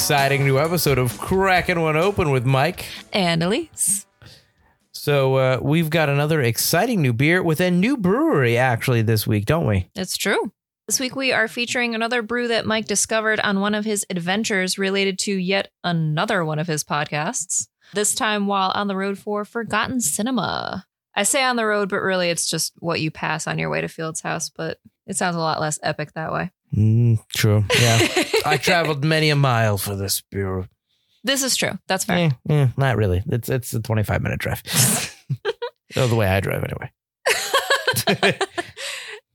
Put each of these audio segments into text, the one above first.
exciting new episode of Cracking One Open with Mike. And Elise. So, uh, we've got another exciting new beer with a new brewery actually this week, don't we? It's true. This week we are featuring another brew that Mike discovered on one of his adventures related to yet another one of his podcasts. This time while on the road for Forgotten Cinema. I say on the road, but really it's just what you pass on your way to Field's house, but it sounds a lot less epic that way. Mm, true. Yeah. I traveled many a mile for this beer. This is true. That's fair. Eh, eh, not really. It's it's a 25 minute drive. oh, the way I drive anyway.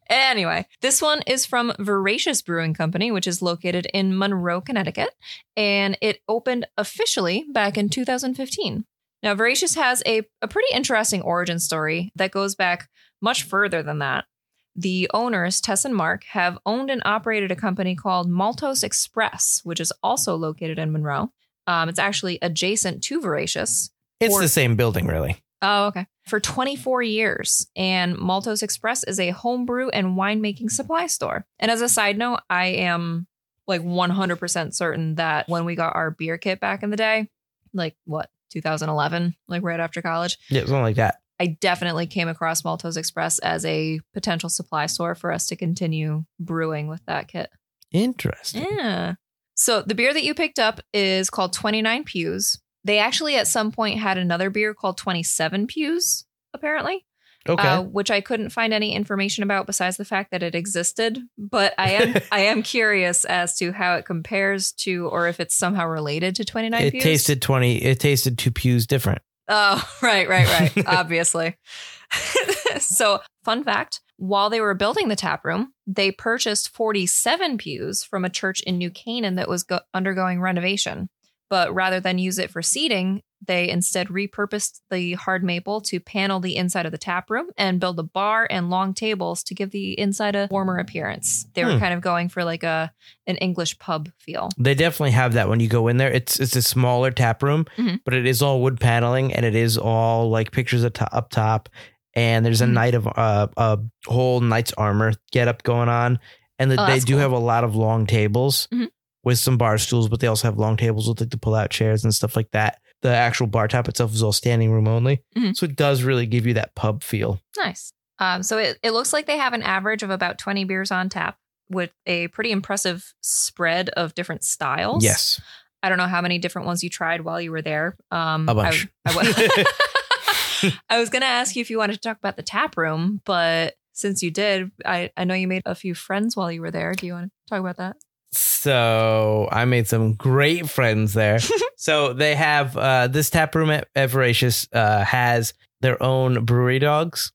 Anyway, this one is from Voracious Brewing Company, which is located in Monroe, Connecticut, and it opened officially back in 2015. Now, Voracious has a, a pretty interesting origin story that goes back much further than that. The owners, Tess and Mark, have owned and operated a company called Maltose Express, which is also located in Monroe. Um, it's actually adjacent to Voracious. It's Or- the same building, really. Oh, okay. For 24 years. And Maltose Express is a homebrew and winemaking supply store. And as a side note, I am like 100% certain that when we got our beer kit back in the day, like what, 2011, like right after college, Yeah, something like that. I definitely came across Maltose Express as a potential supply store for us to continue brewing with that kit. Interesting. Yeah. So the beer that you picked up is called 29 Pews. They actually at some point had another beer called 27 Pews, apparently, Okay. uh, which I couldn't find any information about besides the fact that it existed. But I am I am curious as to how it compares to, or if it's somehow related to 29 it Pews. tasted 20, it tasted two pews different. Oh, right, right, right. Obviously. so, fun fact while they were building the tap room, they purchased 47 pews from a church in New Canaan that was go- undergoing renovation. But rather than use it for seating, they instead repurposed the hard maple to panel the inside of the tap room and build a bar and long tables to give the inside a warmer appearance. They were Hmm. kind of going for like a an English pub feel. They definitely have that when you go in there. It's it's a smaller tap room, Mhm. but it is all wood paneling and it is all like pictures up to- up top. And there's a Mhm. knight of uh, a whole knight's armor get up going on, and the, Oh, they do cool. have a lot of long tables Mhm. With some bar stools, but they also have long tables with like the pull out chairs and stuff like that. The actual bar top itself is all standing room only, Mhm. so it does really give you that pub feel. Nice. Um, so it, it looks like they have an average of about 20 beers on tap with a pretty impressive spread of different styles. Yes, I don't know how many different ones you tried while you were there. Um, a bunch. I, I, I was going to ask you if you wanted to talk about the tap room, but since you did, I, I know you made a few friends while you were there. Do you want to talk about that? So I made some great friends there. so they have uh, this tap room at, at Voracious uh, has their own brewery dogs.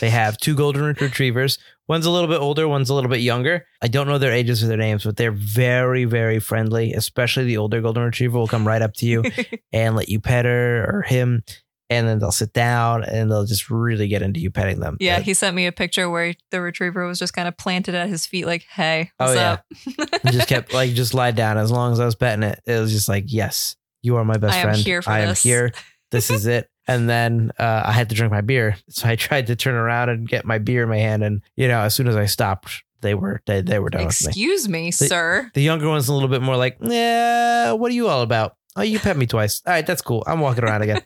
They have two golden retrievers. One's a little bit older, one's a little bit younger. I don't know their ages or their names, but they're very, very friendly. Especially the older golden retriever will come right up to you and let you pet her or him, and then they'll sit down and they'll just really get into you petting them. Yeah, he sent me a picture where the retriever was just kind of planted at his feet, like, hey, Oh, what's yeah. up? Just kept like just lie down as long as I was petting it. It was just like, yes, you are my best I am friend. here for I am this." here. This is it. And then uh, I had to drink my beer, so I tried to turn around and get my beer in my hand. And you know, as soon as I stopped, they were they, they were done with me. Excuse me, sir. The younger one's a little bit more like, yeah, what are you all about? Oh, you pet me twice. All right, that's cool. I'm walking around again.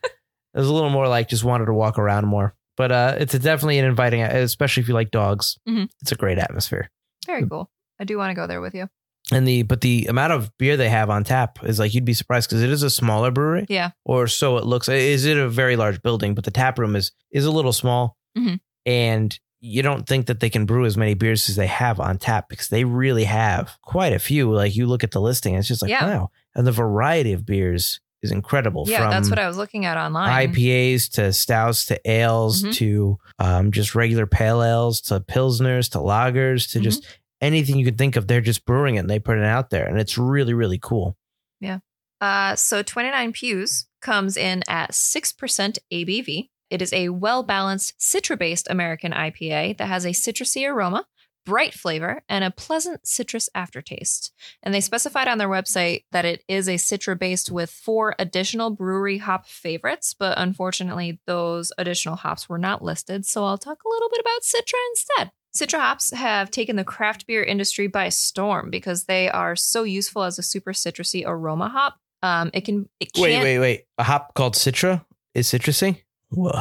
It was a little more like just wanted to walk around more. But uh, it's a definitely an inviting, especially if you like dogs. Mhm. It's a great atmosphere. Very cool. I do want to go there with you. And the but the amount of beer they have on tap is like you'd be surprised because it is a smaller brewery. Yeah. Or so it looks. Is it a very large building? But the tap room is is a little small, Mhm. and you don't think that they can brew as many beers as they have on tap because they really have quite a few. Like you look at the listing, it's just like Yeah. wow, and the variety of beers is incredible. Yeah, from that's what I was looking at online. IPAs to stouts to ales Mhm. to um, just regular pale ales to pilsners to lagers to Mhm. just anything you could think of. They're just brewing it and they put it out there, and it's really really cool. Yeah. Uh, so 29 Pews comes in at 6% ABV. It is a well balanced citra based American IPA that has a citrusy aroma, bright flavor, and a pleasant citrus aftertaste. And they specified on their website that it is a citra based with four additional brewery hop favorites, but unfortunately, those additional hops were not listed. So I'll talk a little bit about citra instead. Citra hops have taken the craft beer industry by storm because they are so useful as a super citrusy aroma hop. Um, it can it Wait, wait, wait. A hop called Citra is citrusy? Whoa.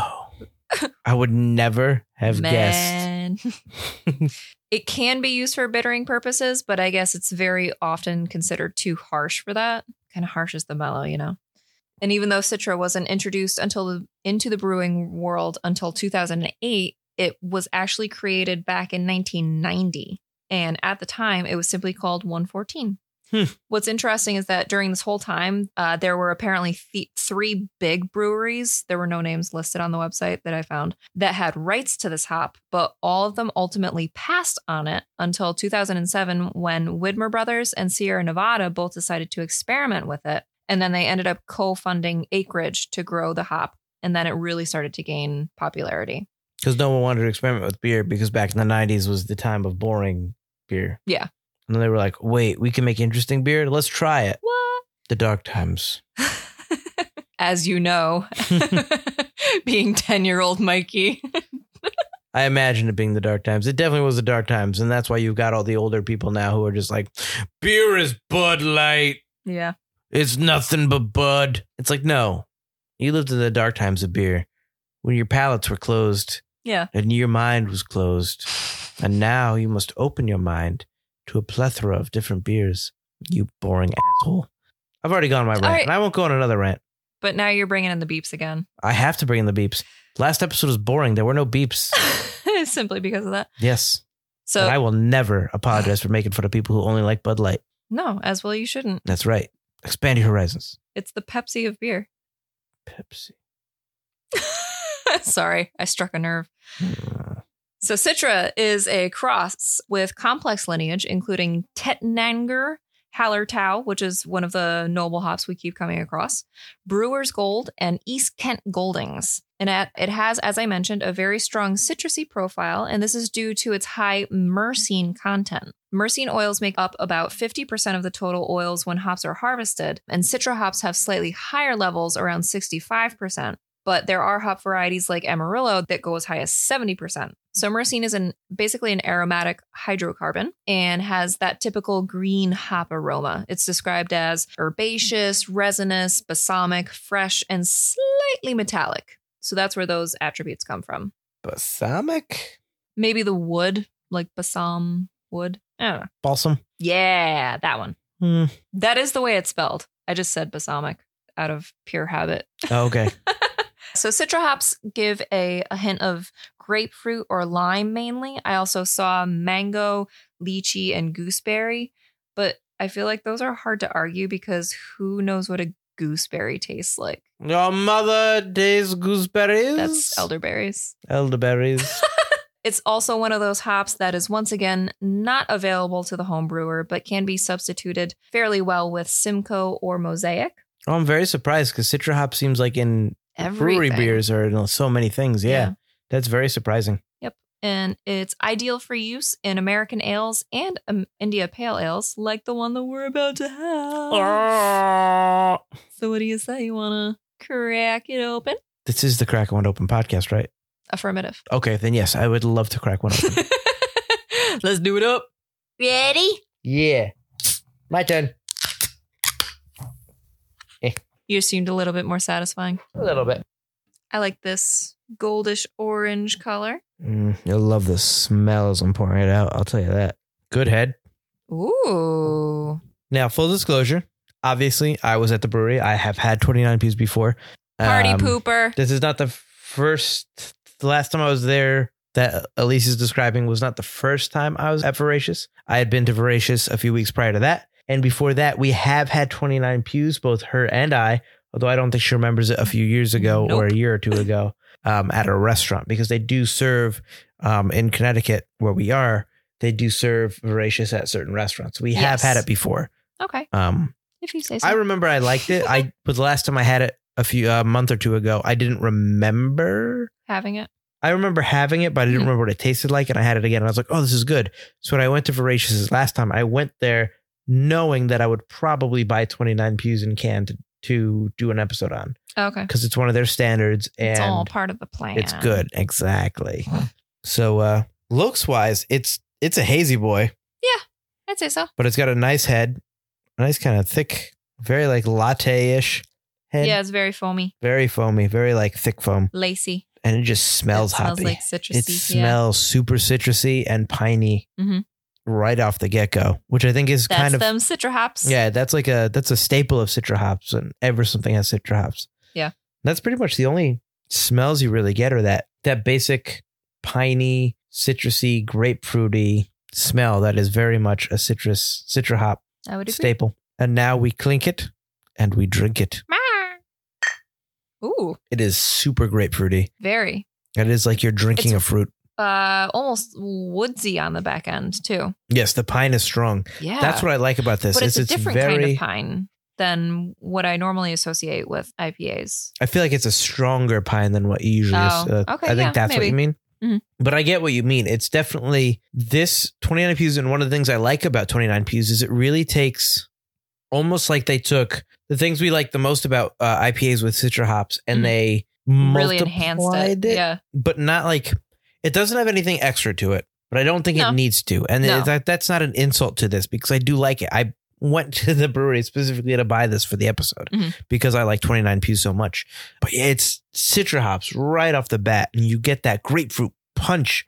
I would never have Man. guessed. it can be used for bittering purposes, but I guess it's very often considered too harsh for that. Kind of harsh as the mellow, you know. And even though Citra wasn't introduced until the, into the brewing world until 2008, it was actually created back in 1990. And at the time, it was simply called 114. Hmm. What's interesting is that during this whole time, uh, there were apparently th- three big breweries. There were no names listed on the website that I found that had rights to this hop, but all of them ultimately passed on it until 2007 when Widmer Brothers and Sierra Nevada both decided to experiment with it. And then they ended up co funding acreage to grow the hop. And then it really started to gain popularity. Because no one wanted to experiment with beer because back in the 90s was the time of boring beer. Yeah. And then they were like, wait, we can make interesting beer? Let's try it. What? The dark times. As you know, being 10 year old Mikey. I imagine it being the dark times. It definitely was the dark times. And that's why you've got all the older people now who are just like, beer is Bud Light. yeah. It's nothing but Bud. It's like, no. You lived in the dark times of beer when your palates were closed Yeah. and your mind was closed. And now you must open your mind to a plethora of different beers. You boring asshole. I've already gone on my rant, right. and I won't go on another rant. But now you're bringing in the beeps again. I have to bring in the beeps. Last episode was boring. There were no beeps. Simply because of that. Yes. So, and I will never apologize for making fun of people who only like Bud Light. no, as well, you shouldn't. That's right. Expand your horizons. It's the Pepsi of beer. Pepsi. Sorry, I struck a nerve. Hmm. So Citra is a cross with complex lineage, including Tettnanger, Hallertau, which is one of the noble hops we keep coming across, Brewer's Gold, and East Kent Goldings. And it it has, as I mentioned, a very strong citrusy profile, and this is due to its high myrcene content. Myrcene oils make up about 50% of the total oils when hops are harvested, and Citra hops have slightly higher levels, around 65%. But there are hop varieties like Amarillo that go as high as 70%. So myrcene is an basically an aromatic hydrocarbon and has that typical green hop aroma. It's described as herbaceous, resinous, balsamic, fresh, and slightly metallic. So that's where those attributes come from. Balsamic? Maybe the wood, like balsam wood. I don't know. Balsam? Yeah, that one. Hmm. That is the way it's spelled. I just said balsamic out of pure habit. Oh, okay. So citra hops give a, a hint of grapefruit or lime mainly. I also saw mango, lychee, and gooseberry, but I feel like those are hard to argue because who knows what a gooseberry tastes like? Your mother days gooseberries? That's elderberries. Elderberries. It's also one of those hops that is once again not available to the home brewer, but can be substituted fairly well with Simcoe or Mosaic. oh, I'm very surprised because Citra Hop seems like in brewery Everything. beers are in so many things. Yeah, Yeah. That's very surprising. Yep. And it's ideal for use in American ales and um, India Pale Ales, like the one that we're about to have. So, what do you say? You want to crack it open? This is the Crack One Open podcast, right? Affirmative. Okay, then yes, I would love to crack one open. Let's do it up. Ready? yeah. My turn. You seemed a little bit more satisfying. A little bit. I like this goldish orange color. Mm, you'll love the smell as I'm pouring it out. I'll tell you that. Good head. Ooh. Now, full disclosure. Obviously, I was at the brewery. I have had 29 P's before. Party Um, pooper. This is not the first. The last time I was there that Elise is describing was not the first time I was at Voracious. I had been to Voracious a few weeks prior to that. And before that, we have had 29 pews, both her and I, although I don't think she remembers it a few years ago or a year or two ago um, at a restaurant because they do serve um, in Connecticut where we are. They do serve Voracious at certain restaurants. We have had it before. Okay. Um, If you say so. I remember I liked it. I was the last time I had it a few a month or two ago, I didn't remember. Having it. I remember having it, but I didn't Mhm. remember what it tasted like. And I had it again. And I was like, oh, this is good. So when I went to Voracious's last time, I went there knowing that I would probably buy 29 pews in can to, to do an episode on Okay. because it's one of their standards It's all and part of the plan. it's good. Exactly. So uh Looks wise, it's it's a hazy boy, Yeah, I'd say so. but it's got a nice head, a nice kind of thick, very like latte ish head. Yeah, it's very foamy, Very foamy, very like thick foam, lacy. and it just smells it smells hoppy. like citrusy. it yeah. smells super citrusy and piney Mhm. Right off the get go, which I think is That's kind of them citra hops. yeah. That's like a that's a staple of citra hops, and ever something has citra hops. Yeah. that's pretty much the only smells you really get are that that basic piney, citrusy, grapefruity smell that is very much a citrus citra hop I would agree. staple. And now we clink it and we drink it. Ooh, It is super grapefruity. very. It is like you're drinking It's- a fruit. Uh, almost woodsy on the back end too. Yes, the pine is strong. Yeah, That's what I like about this. But it's, is a different very, kind of pine than what I normally associate with IPAs. I feel like it's a stronger pine than what you usually. Oh, uh, okay, I think yeah, that's what you mean. Mhm. But I get what you mean. It's definitely this 29 pews, and one of the things I like about 29 pews is it really takes almost like they took the things we like the most about uh, IPAs with citra hops and Mhm. they Really enhanced multiplied it. Yeah. but not like it doesn't have anything extra to it. But I don't think No. it needs to, and No. that, that's not an insult to this because I do like it. I went to the brewery specifically to buy this for the episode Mhm. because I like 29 pews so much. But yeah, it's citra hops right off the bat, and you get that grapefruit punch.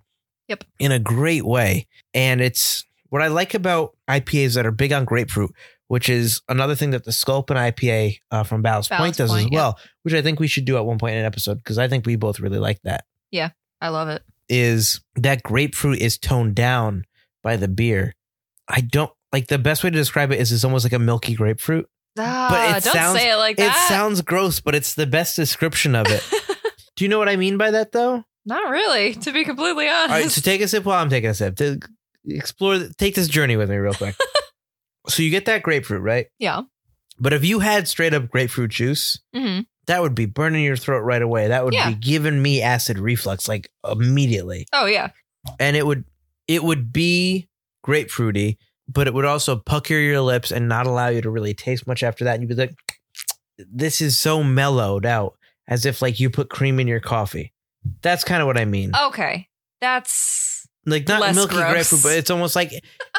Yep. In a great way, and it's what I like about IPAs that are big on grapefruit, which is another thing that the Sculpin IPA uh, from Ballast, Point Ballast does as Point, yeah. well, which I think we should do at one point in an episode because I think we both really like that Yeah, I love it. Is that grapefruit is toned down by the beer. I don't like the best way to describe it is it's almost like a milky grapefruit. Ah, it don't sounds- say it like that. It sounds gross, but it's the best description of it. Do you know what I mean by that though? Not really, to be completely honest. All right, so take a sip while I'm taking a sip. To explore, take this journey with me real quick. so you get that grapefruit, right? yeah. But if you had straight up grapefruit juice, hmm that would be burning your throat right away. That would Yeah. be giving me acid reflux like immediately. Oh yeah. and it would it would be grapefruity, but it would also pucker your lips and not allow you to really taste much after that. And you'd be like, "This is so mellowed out, as if like you put cream in your coffee." That's kind of what I mean. Okay. That's like not milky gross. grapefruit, but it's almost like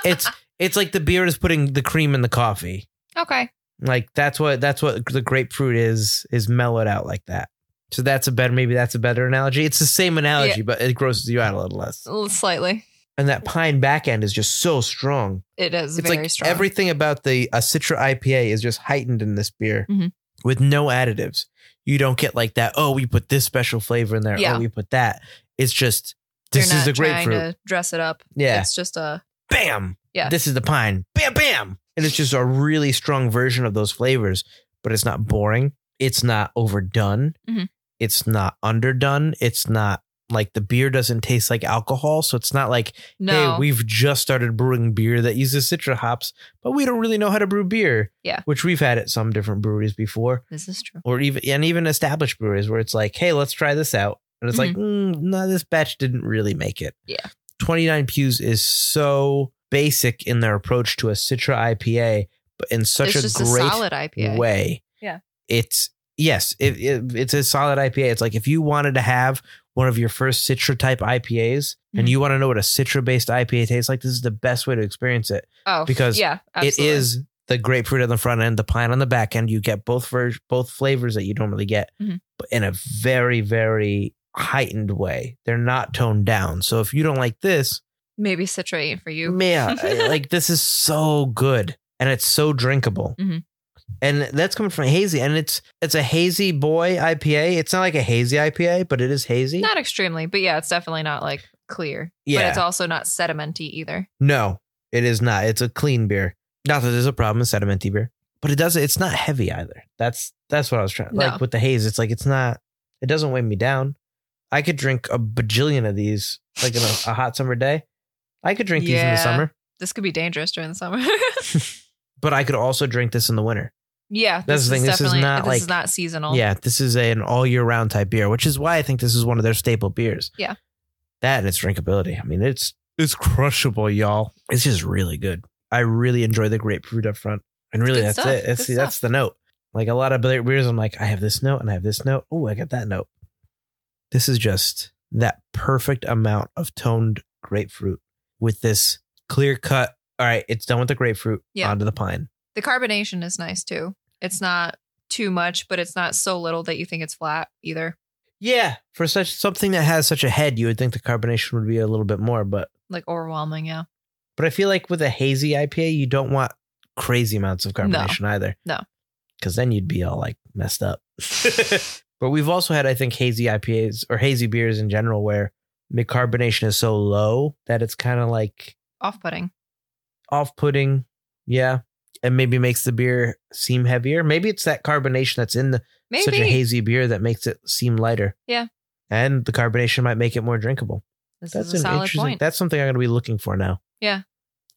it's it's like the beer is putting the cream in the coffee. okay. Like that's what that's what the grapefruit is is mellowed out like that. So that's a better maybe that's a better analogy. It's the same analogy, but it grosses you out a little less. L- Slightly. And that pine back end is just so strong. It is it's very like strong. everything about the a Citra IPA is just heightened in this beer Mhm. with no additives. You don't get like that. Oh, we put this special flavor in there. Yeah. Oh, we put that. It's just You're this is not the trying grapefruit. to dress it up. Yeah. It's just a Bam. Yeah. This is the pine. Bam, bam. And it's just a really strong version of those flavors, but it's not boring. It's not overdone. Mhm. It's not underdone. It's not like the beer doesn't taste like alcohol. So it's not like no. hey, we've just started brewing beer that uses citra hops, but we don't really know how to brew beer. Yeah. Which we've had at some different breweries before, this is true. or even and even established breweries where it's like, hey, let's try this out. And it's like, mm, no, this batch didn't really make it. Yeah. 29 Pews is so basic in their approach to a Citra IPA, but in such it's a great a solid IPA. way. Yeah. It's yes, it, it- it's a solid IPA. It's like if you wanted to have one of your first Citra type IPAs and Mhm. you want to know what a Citra based IPA tastes like, this is the best way to experience it. Oh, Because yeah, It absolutely. is the grapefruit on the front end, the pine on the back end. You get both ver- both flavors that you normally get, Mhm. but in a very very heightened way. They're not toned down. So if you don't like this, maybe Citra ain't for you. I- like this is so good and it's so drinkable. Mhm. And that's coming from hazy, and it's it's a hazy boy IPA. It's not like a hazy IPA, but it is hazy. Not extremely, but yeah, it's definitely not like clear. But Yeah. it's also not sedimenty either. no, it is not. It's a clean beer. Not that there's a problem with sedimenty beer, but it doesn't. It's not heavy either. That's that's what I was trying. No. Like with the haze, it's like it's not. It doesn't weigh me down. I could drink a bajillion of these, like in a, a hot summer day. I could drink these in the Yeah. summer, This could be dangerous during the summer. but I could also drink this in the winter. yeah, That's this the thing, Is this is definitely, not this like- is not seasonal. Yeah, this is a, an all year round type beer, which is why I think this is one of their staple beers. Yeah. That and its drinkability. I mean, it's it's crushable, y'all. It's just really good. I really enjoy the grapefruit up front. And really Good that's stuff, it. That's good the, that's the note. Like a lot of beer- beers, I'm like, I have this note and I have this note. Oh, I got that note. This is just that perfect amount of toned grapefruit with this clear cut. All right, it's done with the grapefruit. Yeah. Onto the pine. The carbonation is nice too. It's not too much, but it's not so little that you think it's flat either. Yeah, for such something that has such a head, you would think the carbonation would be a little bit more, but Like overwhelming, yeah. but I feel like with a hazy IPA, you don't want crazy amounts of carbonation either. No. because then you'd be all like messed up. but we've also had, I think, hazy IPAs or hazy beers in general where carbonation is so low that it's kind of like Off putting. off-putting. Yeah. And maybe makes the beer seem heavier. Maybe it's that carbonation that's in the Maybe. such a hazy beer that makes it seem lighter. Yeah. And the carbonation might make it more drinkable. this That's an interesting. point. That's something I'm going to be looking for now. Yeah.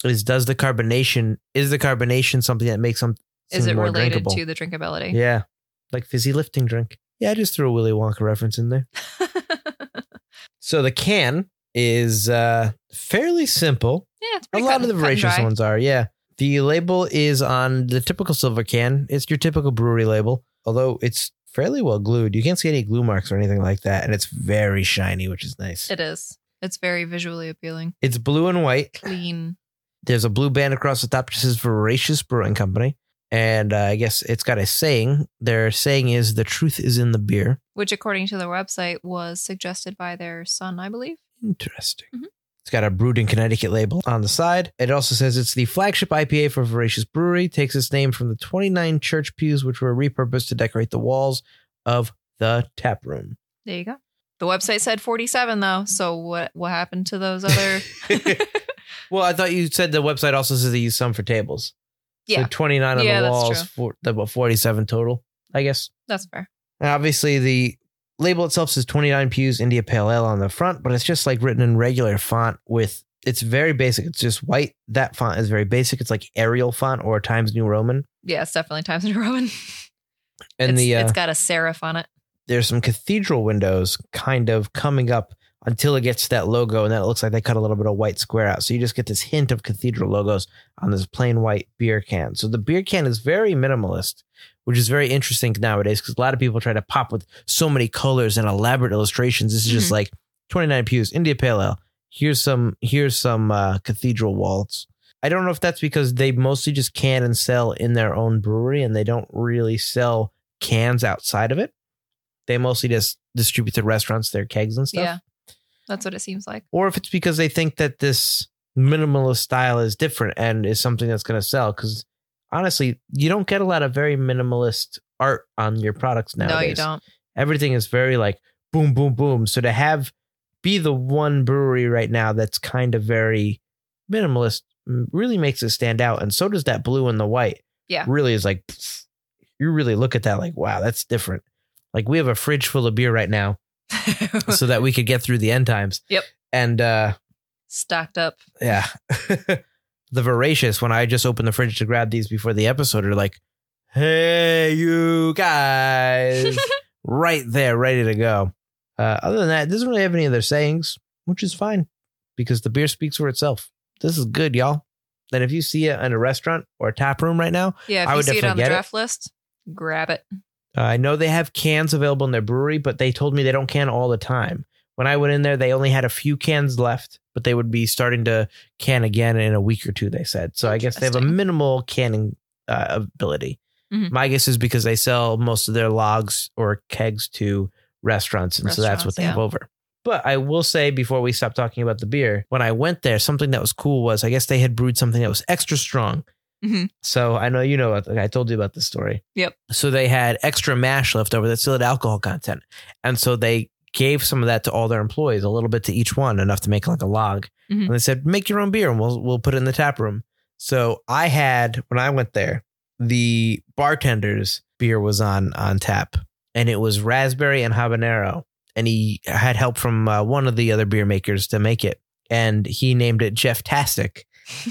Is does the carbonation is the carbonation something that makes some Is it related drinkable? to the drinkability? Yeah, like fizzy lifting drink. Yeah, I just threw a Willy Wonka reference in there. So the can is uh fairly simple. yeah, it's A lot of the voracious ones are. Yeah, the label is on the typical silver can. It's your typical brewery label, although it's fairly well glued. You can't see any glue marks or anything like that, and it's very shiny, which is nice. It is. It's very visually appealing. It's blue and white. Clean. There's a blue band across the top that says Voracious Brewing Company. And uh, I guess it's got a saying. Their saying is the truth is in the beer. Which, according to their website, was suggested by their son, I believe. Interesting. Mhm. It's got a brewed in Connecticut label on the side. It also says it's the flagship IPA for Voracious Brewery. Takes its name from the 29 church pews, which were repurposed to decorate the walls of the tap room. There you go. The website said 47 though. So what what happened to those other well, I thought you said the website also says they use some for tables. Yeah. So 29 on Yeah, the walls, for, about 47 total, I guess. That's fair. And obviously, the label itself says 29 pews India Pale Ale on the front, but it's just like written in regular font with it's very basic. It's just white. That font is very basic. It's like Arial font or Times New Roman. Yeah, it's definitely Times New Roman. And it's, the uh, it's got a serif on it. there's some cathedral windows kind of coming up until it gets to that logo, and then it looks like they cut a little bit of white square out. So you just get this hint of cathedral logos on this plain white beer can. So the beer can is very minimalist, which is very interesting nowadays because a lot of people try to pop with so many colors and elaborate illustrations. This is just Mhm. like 29 pews, India Pale Ale. Here's some here's some uh, cathedral walls. I don't know if that's because they mostly just can and sell in their own brewery and they don't really sell cans outside of it. They mostly just distribute to restaurants their kegs and stuff. Yeah. That's what it seems like. Or if it's because they think that this minimalist style is different and is something that's going to sell. Because honestly, you don't get a lot of very minimalist art on your products nowadays. No, you don't. Everything is very like boom, boom, boom. So to have be the one brewery right now that's kind of very minimalist really makes it stand out. And so does that blue and the white. Yeah. Really is like, pfft, you really look at that like, wow, that's different. Like we have a fridge full of beer right now so that we could get through the end times. Yep. And uh Stocked up. yeah. the voracious, when I just opened the fridge to grab these before the episode, are like, hey, you guys, right there, ready to go. Uh, other than that, it doesn't really have any other sayings, which is fine because the beer speaks for itself. This is good, y'all. And if you see it in a restaurant or a tap room right now, Yeah, if I you would see it definitely on the get it. draft list, grab it. Uh, I know they have cans available in their brewery, but they told me they don't can all the time. When I went in there, they only had a few cans left, but they would be starting to can again in a week or two, they said. So I guess they have a minimal canning uh, ability. Mhm. My guess is because they sell most of their logs or kegs to restaurants, and so that's what Restaurants, they have over. But I will say before we stop talking about the beer, when I went there, something that was cool was I guess they had brewed something that was extra strong. Mhm. So I know you know. about- I told you about this story. Yep. So they had extra mash left over that still had alcohol content, and so they gave some of that to all their employees, a little bit to each one, enough to make like a log. Mhm. And they said, "Make your own beer, and we'll we'll put it in the tap room." So I had when I went there, the bartender's beer was on on tap, and it was raspberry and habanero, and he had help from uh, one of the other beer makers to make it, and he named it Jeff Tastic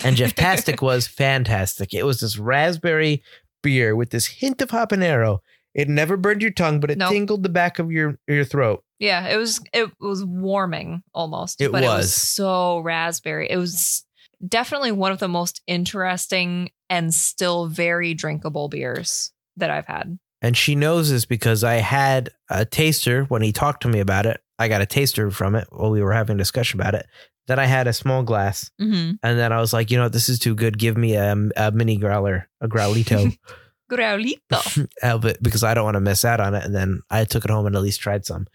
and Jeff Tastic was fantastic. It was this raspberry beer with this hint of habanero. It never burned your tongue, but it Nope. tingled the back of your your throat. Yeah, it was it was warming almost. It but it was. was so raspberry. It was definitely one of the most interesting and still very drinkable beers that I've had. And she knows this because I had a taster when he talked to me about it I got a taster from it while we were having a discussion about it. Then I had a small glass, Mm-hmm. and then I was like, you know, this is too good. Give me a, a mini growler, a growlito, Graulito. of it because I don't want to miss out on it. And then I took it home and at least tried some.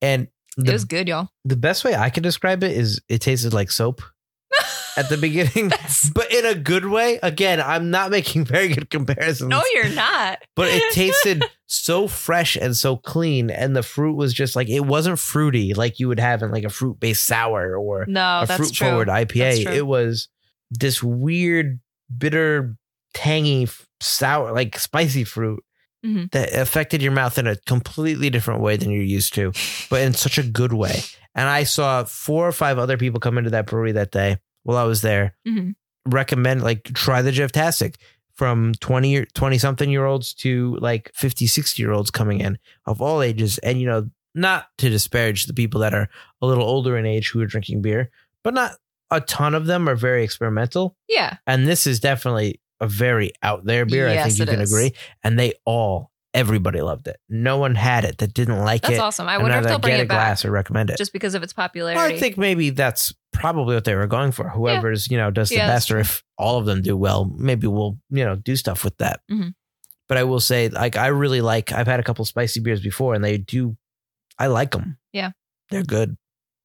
And It was good, y'all. the best way I can describe it is it tasted like soap at the beginning, but in a good way. Again, I'm not making very good comparisons. no, you're not. but it tasted so fresh and so clean and the fruit was just like it wasn't fruity like you would have in like a fruit based sour or No, a fruit true. forward IPA it was this weird bitter tangy sour like spicy fruit Mhm. that affected your mouth in a completely different way than you're used to but in such a good way and I saw four or five other people come into that brewery that day while I was there Mhm. recommend like try the Jefftastic from 20 20 something year olds to like 50 60 year olds coming in of all ages and you know not to disparage the people that are a little older in age who are drinking beer but not a ton of them are very experimental Yeah. and this is definitely a very out there beer i think you can is. agree and they all everybody loved it no one had it that didn't like That's it That's awesome. I wonder if they'll bring get a it back glass or recommend it just because of its well, popularity. I think maybe that's probably what they were going for. Whoever's, you know, does the Yeah, best, or if all of them do well, maybe we'll, you know, do stuff with that. Mhm. But I will say, like, I really like, I've had a couple spicy beers before and they do, I like them. Yeah. They're good.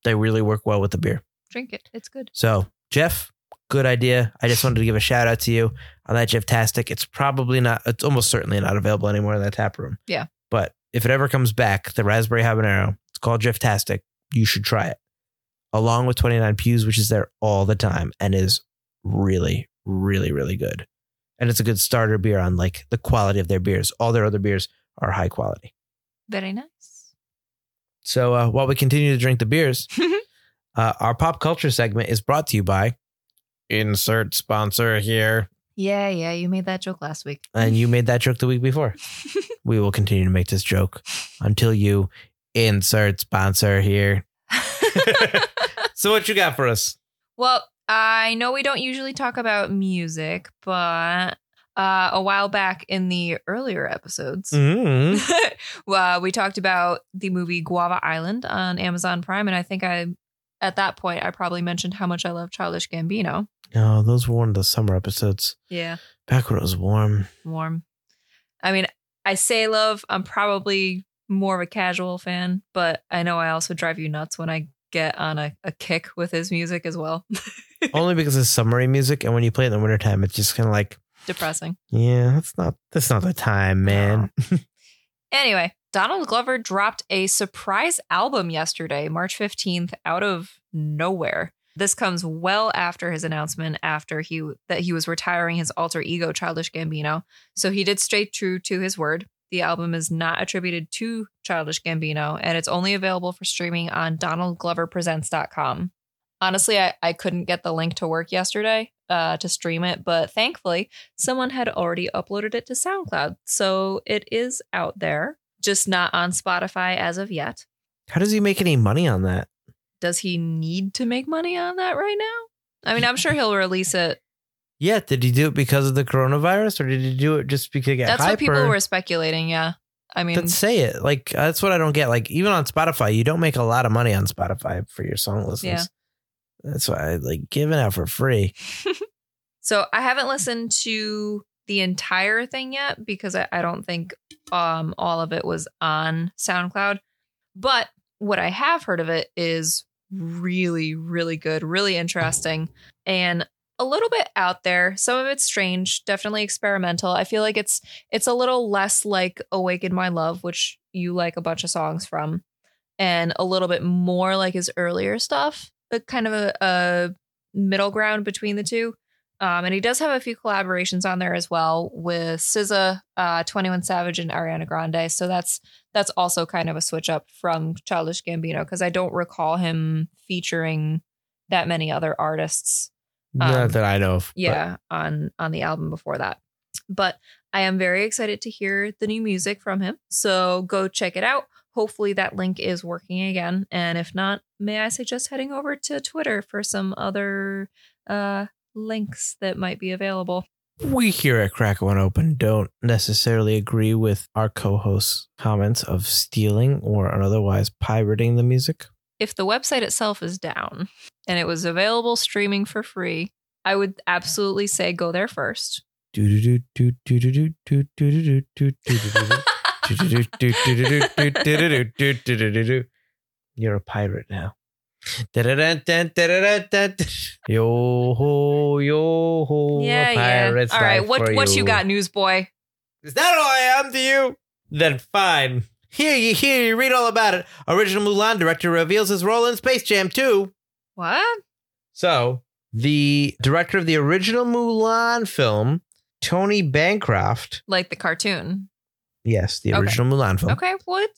They really work well with the beer. Drink it. It's good. So, Jeff, good idea. I just wanted to give a shout out to you on that Jeff Tastic. It's probably not, it's almost certainly not available anymore in that tap room. Yeah. But if it ever comes back, the raspberry habanero, it's called Jeff Tastic. You should try it along with 29 Pews, which is there all the time and is really, really, really good. And it's a good starter beer on like the quality of their beers. All their other beers are high quality. Very nice. So uh, while we continue to drink the beers, uh, our pop culture segment is brought to you by insert sponsor here. Yeah, yeah. You made that joke last week. And you made that joke the week before. we will continue to make this joke until you insert sponsor here. So what you got for us? well, I know we don't usually talk about music, but uh, a while back in the earlier episodes, Mm. uh, we talked about the movie Guava Island on Amazon Prime, and I think I, at that point, I probably mentioned how much I love Childish Gambino. No, those were one of the summer episodes. Yeah, Back when it was warm. warm. I mean, I say love. I'm probably more of a casual fan, but I know I also drive you nuts when I get on a, a kick with his music as well. Only because it's summery music, and when you play it in the wintertime, it's just kind of like, Depressing. yeah, that's not that's not the time, man. Anyway, Donald Glover dropped a surprise album yesterday, March 15th, out of nowhere. This comes well after his announcement after he that he was retiring his alter ego Childish Gambino. So he did stay true to his word. The album is not attributed to Childish Gambino and it's only available for streaming on donaldgloverpresents.com. Honestly, I, I couldn't get the link to work yesterday uh, to stream it, but thankfully, someone had already uploaded it to SoundCloud. So it is out there, just not on Spotify as of yet. How does he make any money on that? Does he need to make money on that right now? I mean, I'm sure he'll release it. Yeah, did he do it because of the coronavirus, or did he do it just because he got That's hyper? what people were speculating. Yeah. I mean, Then say it. Like that's what I don't get. Like even on Spotify, you don't make a lot of money on Spotify for your song listens. Yeah. That's why I like giving out for free. So I haven't listened to the entire thing yet because I, I don't think um, all of it was on SoundCloud. But what I have heard of it is really, really good, really interesting, and a little bit out there. Some of it's strange, definitely experimental. I feel like it's it's a little less like Awaken My Love, which you like a bunch of songs from, and a little bit more like his earlier stuff. But kind of a, a middle ground between the two. Um, and he does have a few collaborations on there as well with SZA, uh, 21 Savage, and Ariana Grande. So that's that's also kind of a switch up from Childish Gambino because I don't recall him featuring that many other artists. Um, Not that I know of. but Yeah, on on the album before that. But I am very excited to hear the new music from him. So go check it out. Hopefully that link is working again. And if not, may I suggest heading over to Twitter for some other uh links that might be available. we here at Crack One Open don't necessarily agree with our co-host's comments of stealing or otherwise pirating the music. If the website itself is down and it was available streaming for free, I would absolutely say go there first. You're a pirate now. Yo ho, yo ho, yeah, a yeah. All right, what what you you. got, newsboy? Is that all I am to you? Then fine. Here you hear you read all about it. Original Mulan director reveals his role in Space Jam 2. What? So, the director of the original Mulan film, Tony Bancroft, Like the cartoon? yes, the Okay. original Mulan film. Okay, what?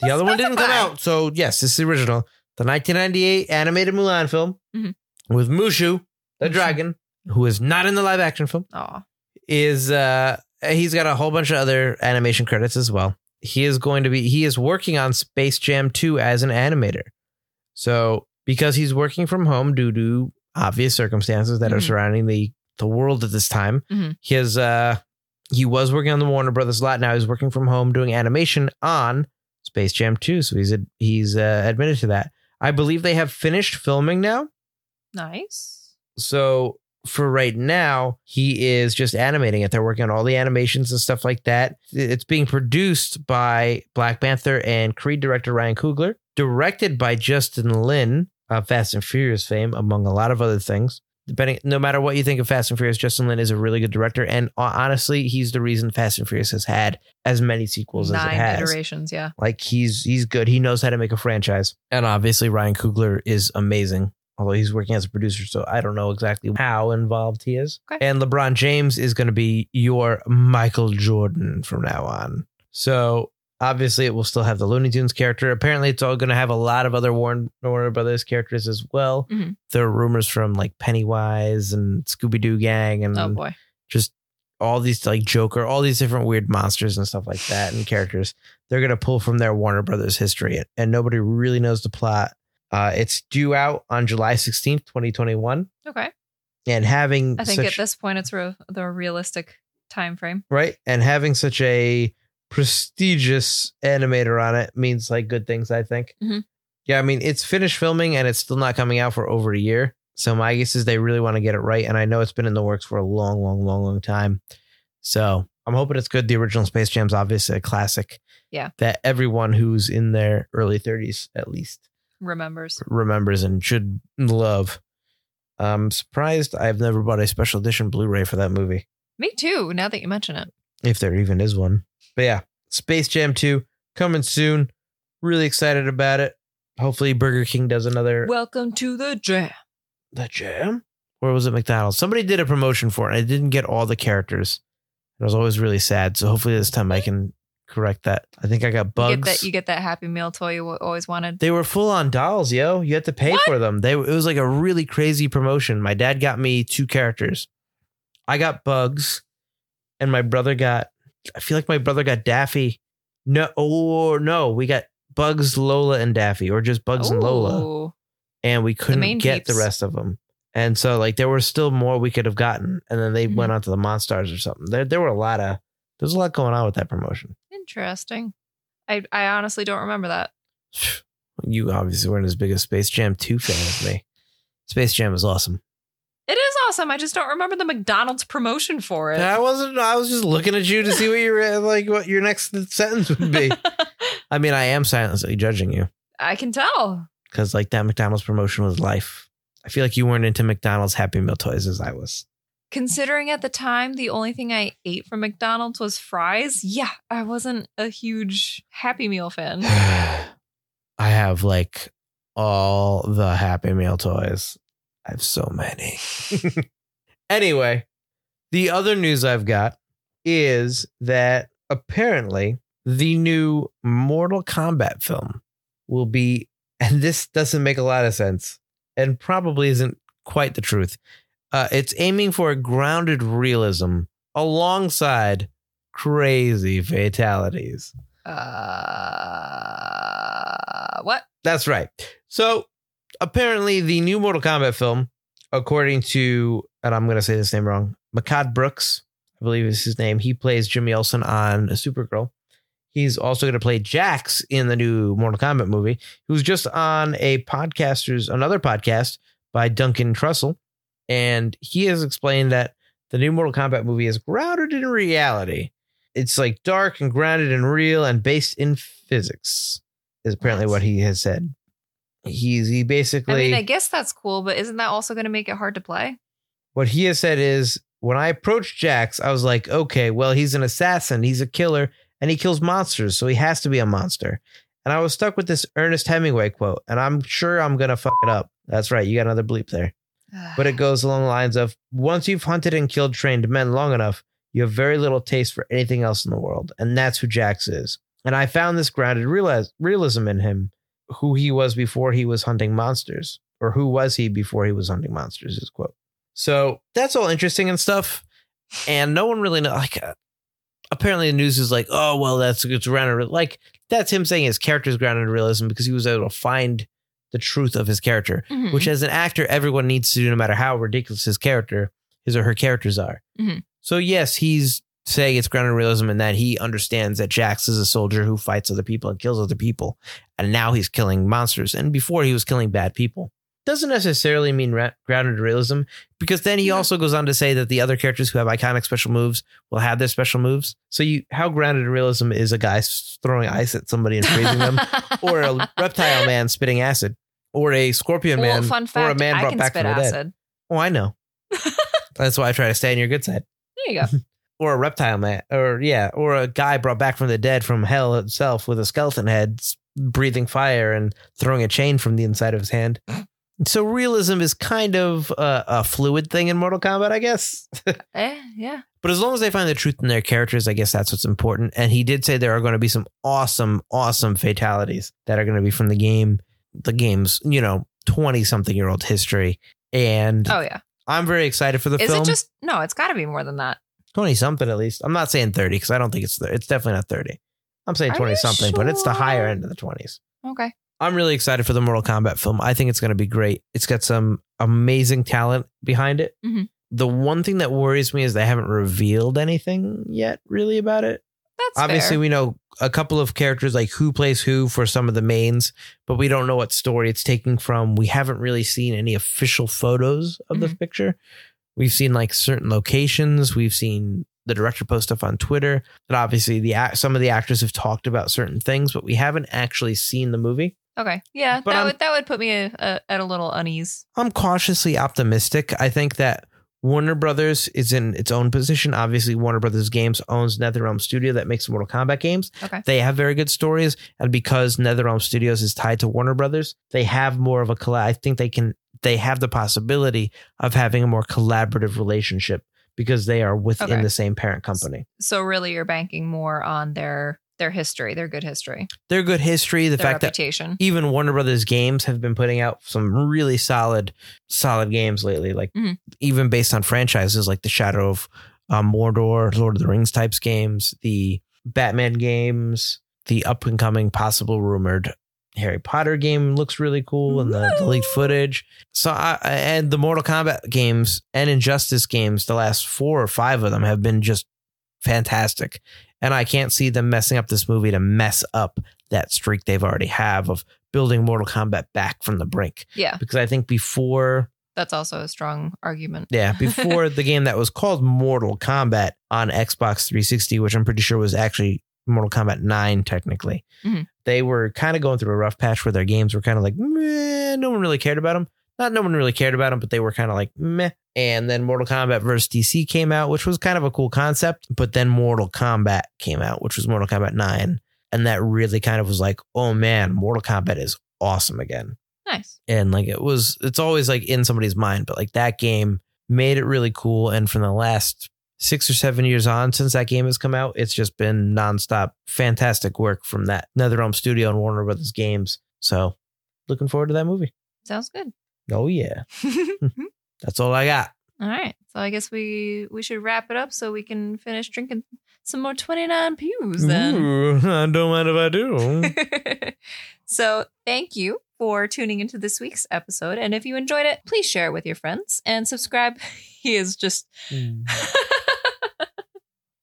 The other one didn't come out. So, yes, is the original. The 1998 animated Mulan film Mhm. with Mushu, the Mushu. dragon, who is not in the live action film. Oh, is uh he's got a whole bunch of other animation credits as well. He is going to be he is working on Space Jam 2 as an animator. So because he's working from home due to obvious circumstances that are Mhm. surrounding the the world at this time, Mhm. he has uh he was working on the Warner Brothers lot. Now he's working from home doing animation on Space Jam 2. So he's he's uh, admitted to that. I believe they have finished filming now. nice. So for right now, he is just animating it. They're working on all the animations and stuff like that. It's being produced by Black Panther and Creed director Ryan Coogler, directed by Justin Lin of Fast and Furious fame, among a lot of other things. Depending, no matter what you think of Fast and Furious, Justin Lin is a really good director, and uh, honestly, he's the reason Fast and Furious has had as many sequels as it Nine has. iterations, yeah. Like he's he's good. He knows how to make a franchise. And obviously Ryan Coogler is amazing. Although he's working as a producer, so I don't know exactly how involved he is. Okay. And LeBron James is going to be your Michael Jordan from now on. So obviously it will still have the Looney Tunes character. Apparently it's all going to have a lot of other Warner, Warner Brothers characters as well. Mhm. There are rumors from like Pennywise and Scooby Doo Gang and Oh boy. just all these like Joker, all these different weird monsters and stuff like that and characters. They're gonna pull from their Warner Brothers history, and nobody really knows the plot. Uh, it's due out on July sixteenth, twenty twenty one, Okay. and having I think such, at this point it's re- the realistic time frame. right and having such a prestigious animator on it means like good things. I think. Mhm. Yeah, I mean it's finished filming and it's still not coming out for over a year. So my guess is they really want to get it right, and I know it's been in the works for a long, long, long, long time. So I'm hoping it's good. The original Space Jam's obviously a classic. Yeah. That everyone who's in their early 30s at least Remembers. remembers and should love. I'm surprised I've never bought a special edition Blu-ray for that movie, Me too, now that you mention it. If there even is one. But yeah, Space Jam 2 coming soon. Really excited about it. Hopefully Burger King does another Welcome to the jam. the jam or was it McDonald's? Somebody did a promotion for it. And I didn't get all the characters. I was always really sad. So hopefully this time I can correct that. I think I got You bugs. get that you get that happy meal toy you always wanted. they were full on dolls, yo. You had to pay What? for them. They it was like a really crazy promotion. My dad got me two characters. I got Bugs, and my brother got. I feel like my brother got Daffy. No, or no, we got Bugs, Lola, and Daffy, or just Bugs and Lola and we couldn't main get the rest of them. And so like there were still more we could have gotten, and then they Mhm. went on to the Monstars or something. There there were a lot of there's a lot going on with that promotion. Interesting. I I honestly don't remember that. You obviously weren't as big a Space Jam two fan as me. Space Jam is awesome. It is awesome. I just don't remember the McDonald's promotion for it. I wasn't. I was just looking at you to see what your like what your next sentence would be. I mean, I am silently judging you I can tell. because like that McDonald's promotion was life. I feel like you weren't into McDonald's Happy Meal toys as I was. Considering at the time the only thing I ate from McDonald's was fries, yeah, I wasn't a huge Happy Meal fan. I have like all the Happy Meal toys. I have so many. anyway, the other news I've got is that apparently the new Mortal Kombat film will be, and this doesn't make a lot of sense and probably isn't quite the truth. Uh, it's aiming for a grounded realism alongside crazy fatalities. Uh, what? That's right. So apparently, the new Mortal Kombat film, according to, and I'm going to say this name wrong, Mehcad Brooks, I believe is his name. He plays Jimmy Olsen on Supergirl. He's also going to play Jax in the new Mortal Kombat movie. He was just on a podcaster's another podcast by Duncan Trussell, and he has explained that the new Mortal Kombat movie is grounded in reality. It's like dark and grounded and real and based in physics. Is apparently What? what he has said. He's he basically I mean, I guess that's cool, but isn't that also going to make it hard to play? what he has said is when I approached Jax, I was like, okay, well, he's an assassin, he's a killer, and he kills monsters, so he has to be a monster. And I was stuck with this Ernest Hemingway quote, and I'm sure I'm gonna fuck it up. That's right, you got another bleep there. But it goes along the lines of once you've hunted and killed trained men long enough, you have very little taste for anything else in the world. And that's who Jax is. And I found this grounded realize, realism in him, who he was before he was hunting monsters, or who was he before he was hunting monsters, his quote. So that's all interesting and stuff. And no one really know. Like, uh, apparently the news is like, oh, well, that's it's grounded. Like, that's him saying his character is grounded in realism because he was able to find the truth of his character Mhm. which as an actor everyone needs to do no matter how ridiculous his character his or her characters are Mhm. so yes he's saying it's grounded in realism in that he understands that jax is a soldier who fights other people and kills other people and now he's killing monsters and before he was killing bad people doesn't necessarily mean ra- grounded in realism because then he Yeah. also goes on to say that the other characters who have iconic special moves will have their special moves so you how grounded in realism is a guy throwing ice at somebody and freezing them or a reptile man spitting acid, or a scorpion well, man, fun or a man I brought back from the dead. acid. Oh, I know. That's why I try to stay on your good side. There you go. Or a reptile man, or yeah, or a guy brought back from the dead from hell itself with a skeleton head, breathing fire and throwing a chain from the inside of his hand. So realism is kind of a, a fluid thing in Mortal Kombat, I guess. eh, yeah. But as long as they find the truth in their characters, I guess that's what's important. And he did say there are going to be some awesome, awesome fatalities that are going to be from the game, the game's, you know, 20 something year old history. And Oh yeah. I'm very excited for the Is film. it just no? It's got to be more than that. 20 something at least. I'm not saying 30 because I don't think it's, it's definitely not 30. I'm saying Are 20 you something, but it's the higher end of the 20s. Okay. I'm really excited for the Mortal Kombat film. I think it's going to be great. It's got some amazing talent behind it. Mhm. The one thing that worries me is they haven't revealed anything yet, really, about it. That's Obviously, fair. we know a couple of characters like who plays who for some of the mains, but we don't know what story it's taking from. We haven't really seen any official photos of the Mm-hmm. picture. We've seen like certain locations. We've seen the director post stuff on Twitter. And obviously, the some of the actors have talked about certain things, but we haven't actually seen the movie. Okay. Yeah. But that I'm- would that would put me a, a, at a little unease. I'm cautiously optimistic. I think that Warner Brothers is in its own position. Obviously, Warner Brothers Games owns NetherRealm Studio that makes Mortal Kombat games. Okay. They have very good stories, and because NetherRealm Studios is tied to Warner Brothers, they have more of a collab. I think they can. They have the possibility of having a more collaborative relationship because they are within Okay. the same parent company. So really, you're banking more on their their history, their good history, Their good history, the their fact that even Warner Brothers games have been putting out some really solid, solid games lately. Like Mhm. even based on franchises like the Shadow of um, Mordor, Lord of the Rings types games, the Batman games, the up and coming, possible rumored Harry Potter game looks really cool, and the, the leaked footage. So I and the Mortal Kombat games and Injustice games, the last four or five of them have been just fantastic. And I can't see them messing up this movie to mess up that streak they've already have of building Mortal Kombat back from the brink. yeah, Because I think before, that's also a strong argument. yeah, before the game that was called Mortal Kombat on Xbox 360, which I'm pretty sure was actually Mortal Kombat 9, technically, Mhm. they were kind of going through a rough patch where their games were kind of like, meh, no one really cared about them. Not no one really cared about them, but they were kind of like meh. And then Mortal Kombat versus DC came out, which was kind of a cool concept. But then Mortal Kombat came out, which was Mortal Kombat 9. And that really kind of was like, oh man, Mortal Kombat is awesome again Nice. and like it was it's always like in somebody's mind but like that game made it really cool and from the last six or seven years on since that game has come out it's just been nonstop fantastic work from that netherrealm studio and warner brothers games so looking forward to that movie Sounds good. Oh yeah that's all i got All right. So I guess we we should wrap it up so we can finish drinking some more 29 pews then. Ooh, i don't mind if i do so thank you for tuning into this week's episode. And if you enjoyed it, please share it with your friends and subscribe. He is just, hmm.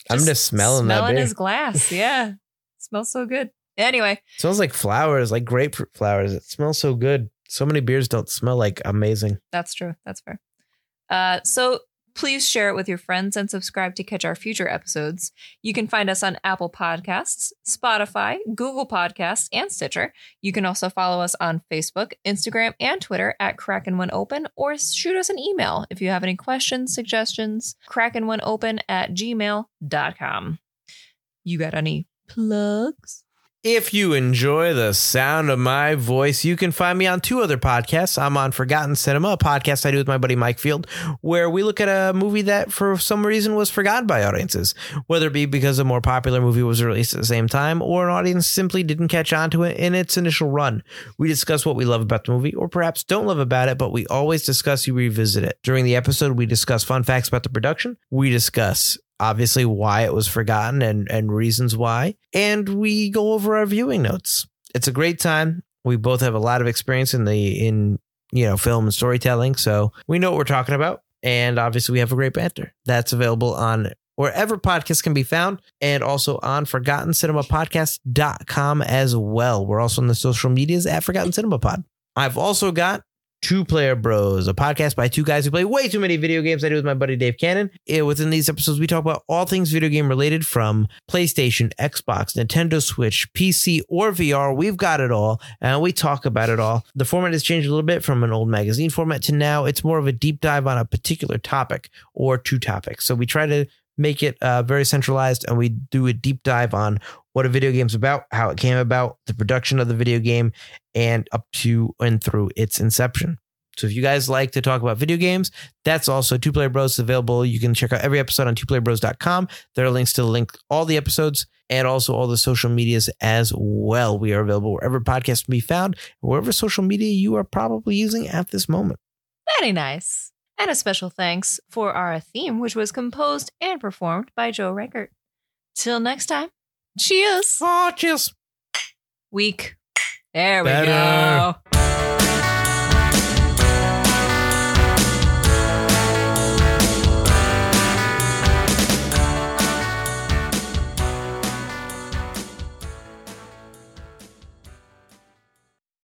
I'm just smelling, that smelling beer. his glass. Yeah. smells so good. Anyway, smells like flowers, like grapefruit flowers. It smells so good. So many beers don't smell like amazing. That's true. That's fair. Uh, so please share it with your friends and subscribe to catch our future episodes. You can find us on Apple Podcasts, Spotify, Google Podcasts, and Stitcher. You can also follow us on Facebook, Instagram, and Twitter at Kraken One Open, or shoot us an email if you have any questions, suggestions. Kraken One Open at gmail.com. You got any plugs? If you enjoy the sound of my voice, you can find me on two other podcasts. I'm on Forgotten Cinema, a podcast I do with my buddy Mike Field, where we look at a movie that for some reason was forgotten by audiences, whether it be because a more popular movie was released at the same time or an audience simply didn't catch on to it in its initial run. We discuss what we love about the movie or perhaps don't love about it, but we always discuss you revisit it. During the episode, we discuss fun facts about the production. We discuss obviously why it was forgotten and and reasons why. And we go over our viewing notes. It's a great time. We both have a lot of experience in the in you know film and storytelling so we know what we're talking about. And obviously we have a great banter. That's available on wherever podcasts can be found and also on forgottencinemapodcast.com as well. We're also on the social medias at forgotten cinema pod i've also got Two Player Bros, a podcast by two guys who play way too many video games. I do with my buddy Dave Cannon. Eh, Within these episodes, we talk about all things video game related from PlayStation, Xbox, Nintendo Switch, PC, or VR. We've got it all, and we talk about it all. The format has changed a little bit from an old magazine format to now it's more of a deep dive on a particular topic or two topics. So we try to make it uh, very centralized and we do a deep dive on what a video game's about, how it came about, the production of the video game, and up to and through its inception. So if you guys like to talk about video games, that's also Two Player Bros available. You can check out every episode on twoplayerbros.com. There are links to link all the episodes and also all the social medias as well. We are available wherever podcasts can be found, wherever social media you are probably using at this moment. Very nice. And a special thanks for our theme, which was composed and performed by Joe Reichert. Till next time, cheers. Oh, cheers. Week. There we Better. go.